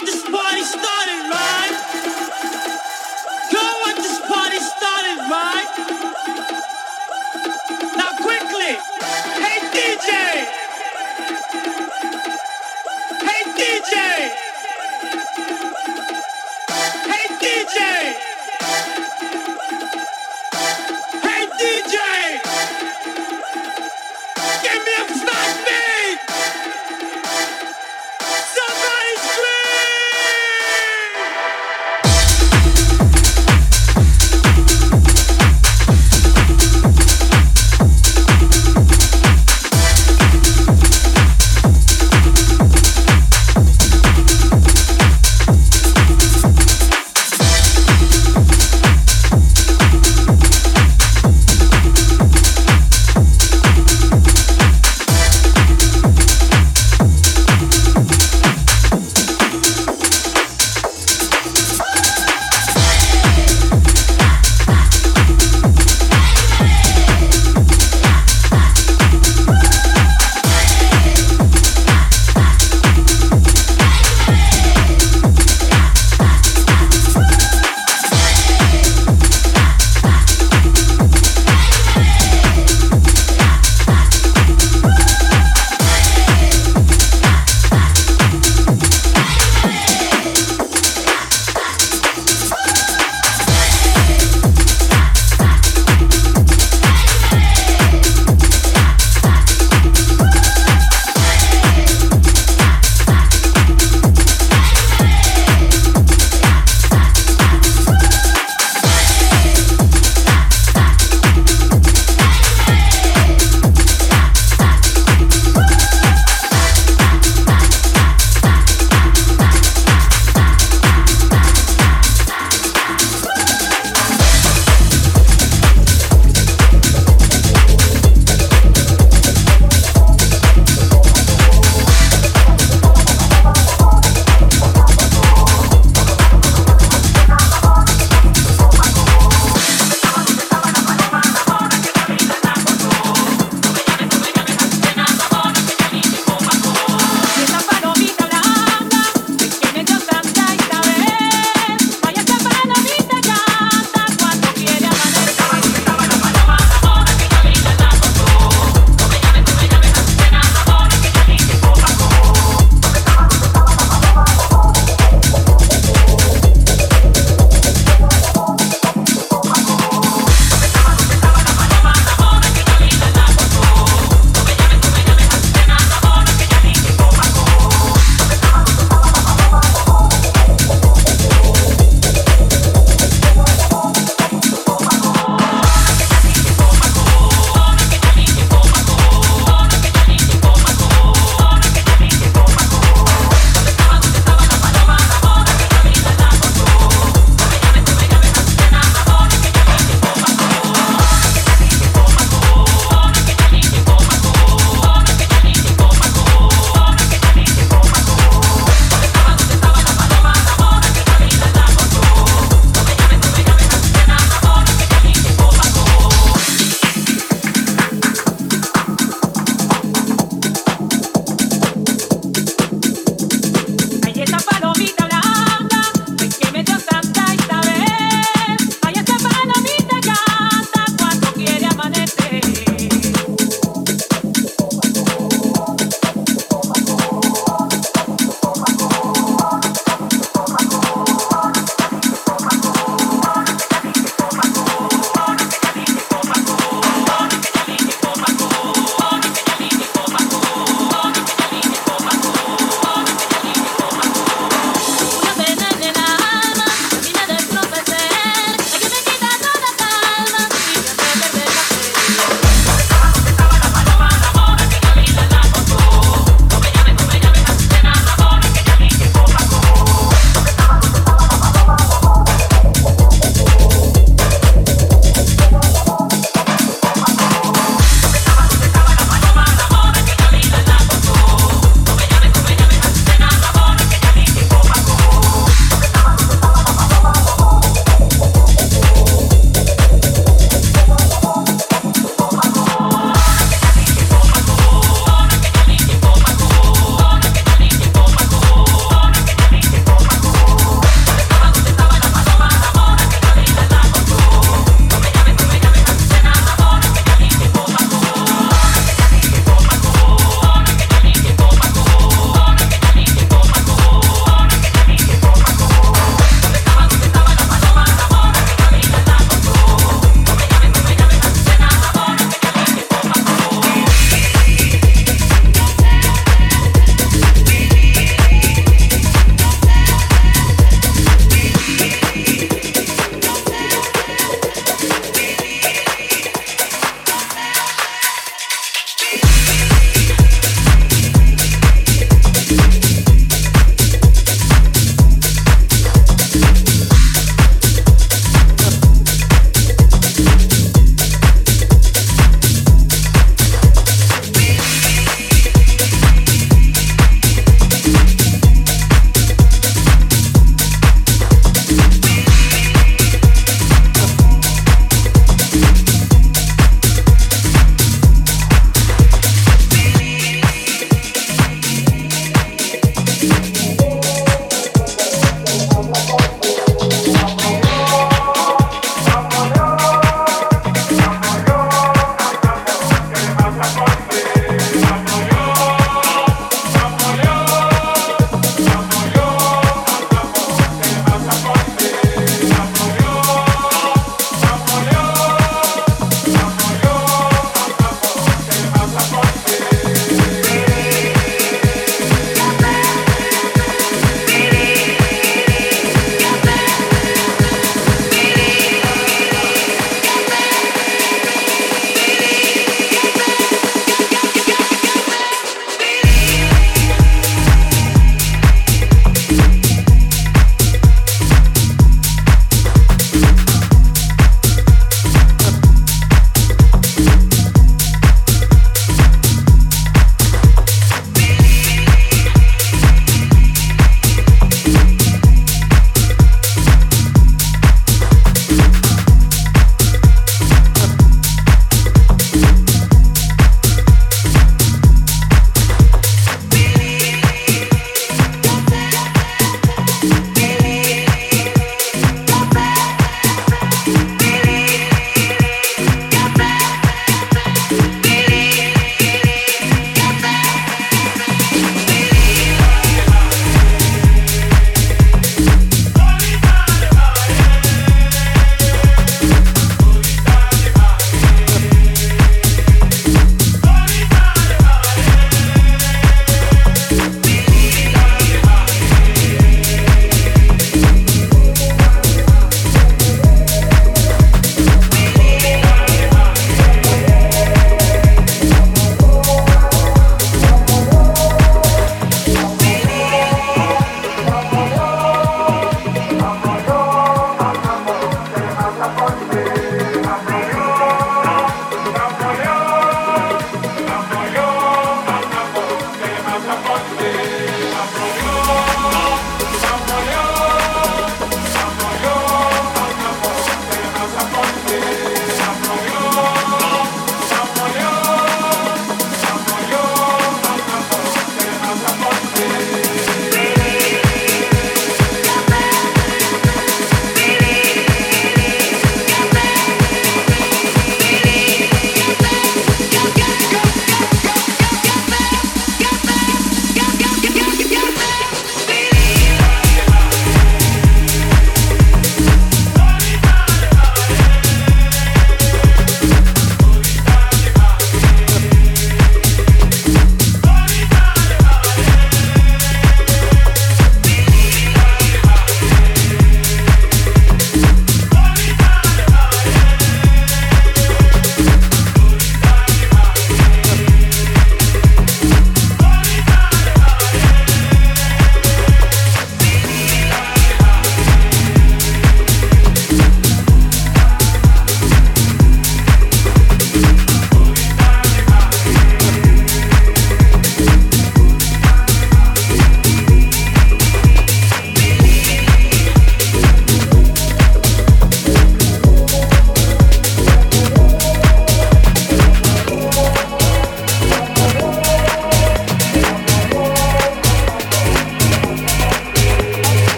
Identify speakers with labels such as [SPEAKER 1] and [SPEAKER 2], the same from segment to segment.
[SPEAKER 1] Yo, this party started, right?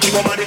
[SPEAKER 2] Hasta la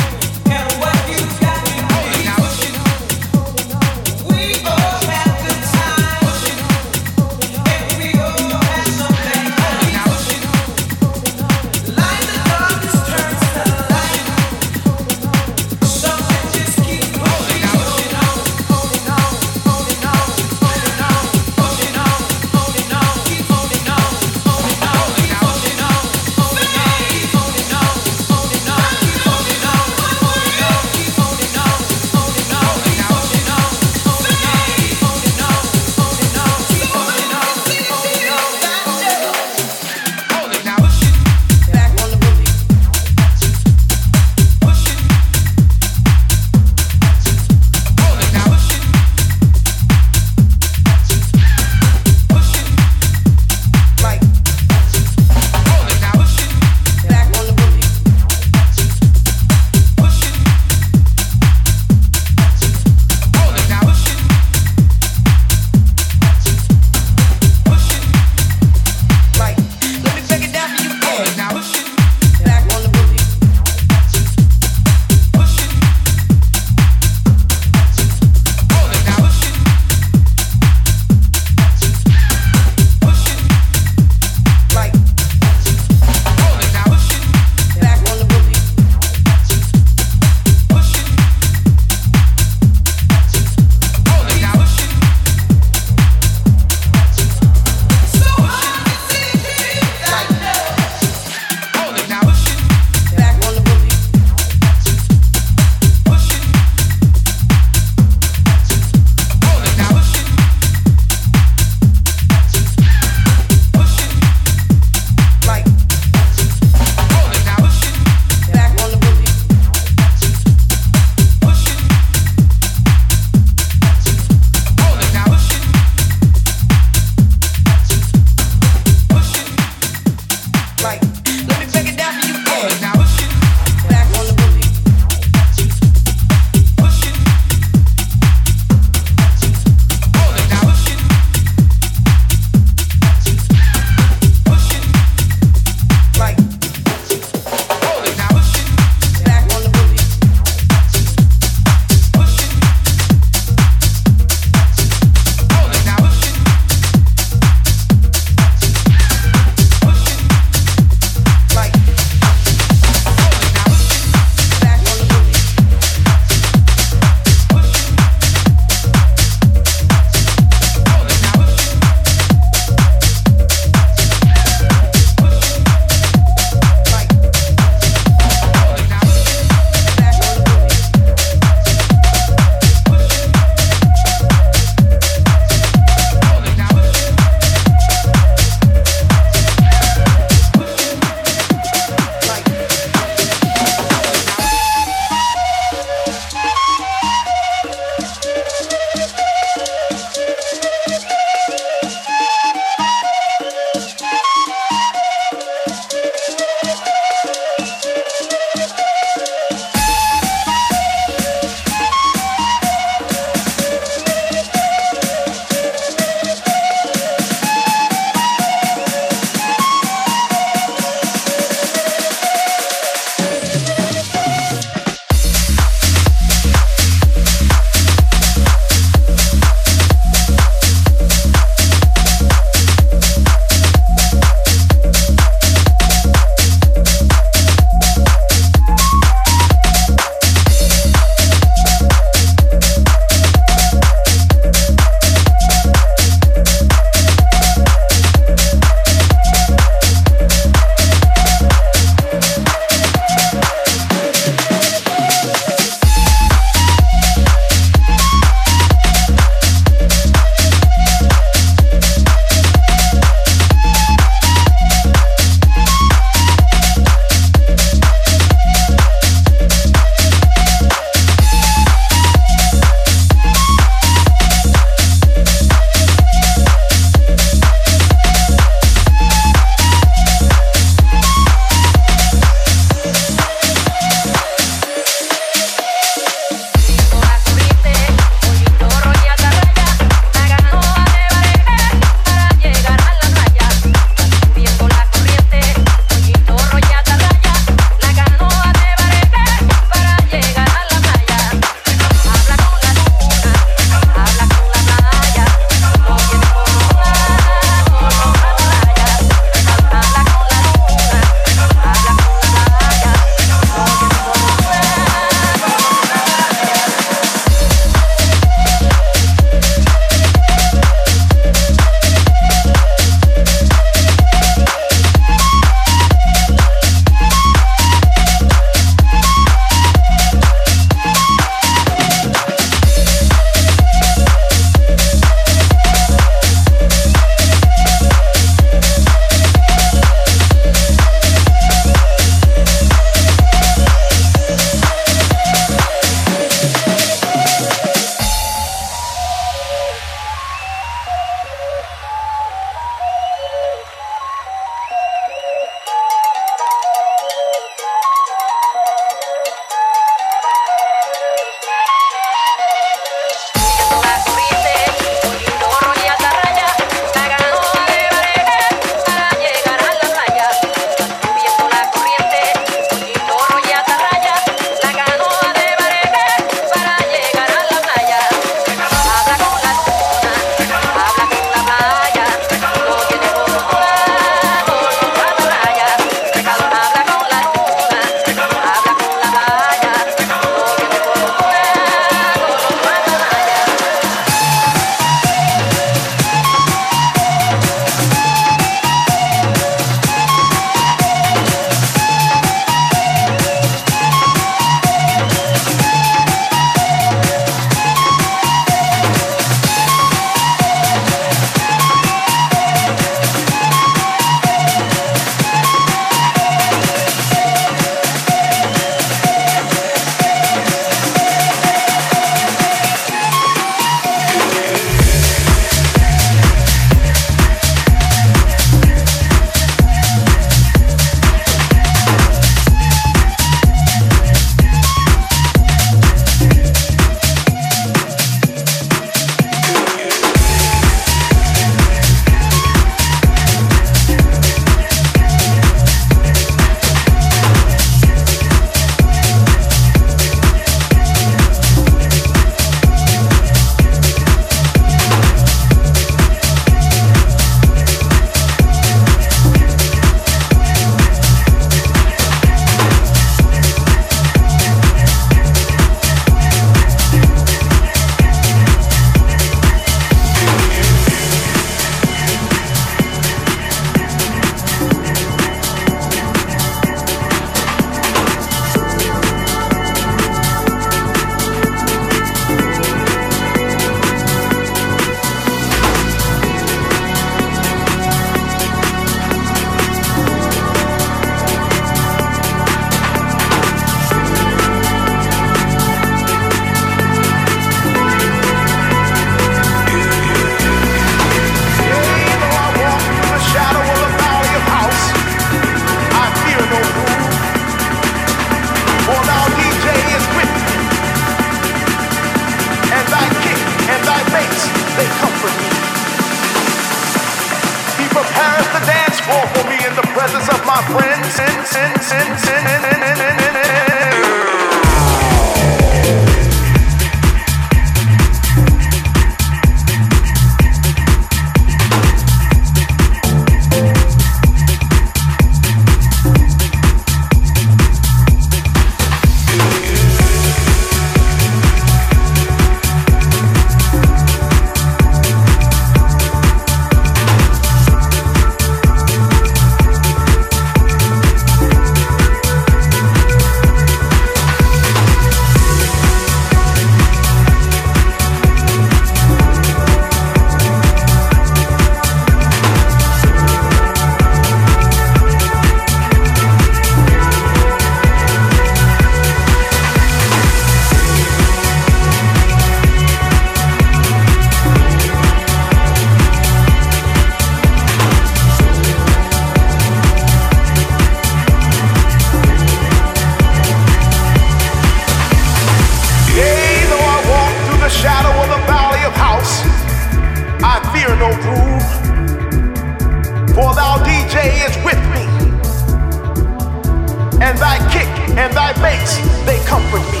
[SPEAKER 3] with me.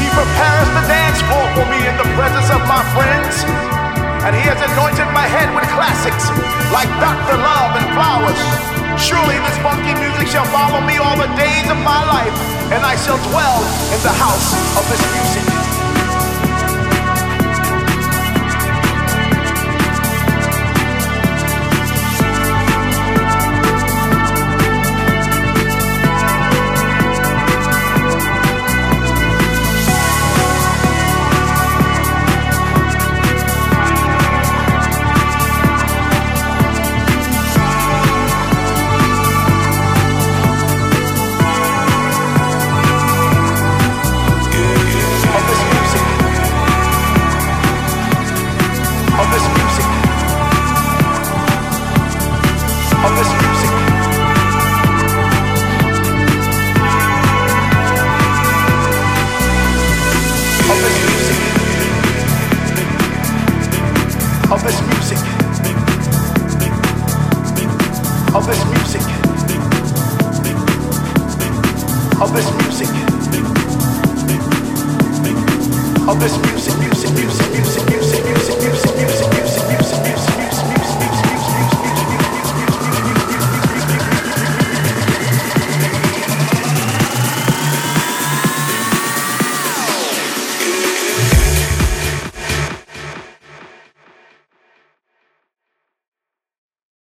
[SPEAKER 3] He prepares the dance floor for me in the presence of my friends. And he has anointed my head with classics like Dr. Love and Flowers. Surely this funky music shall follow me all the days of my life, and I shall dwell in the house of this music.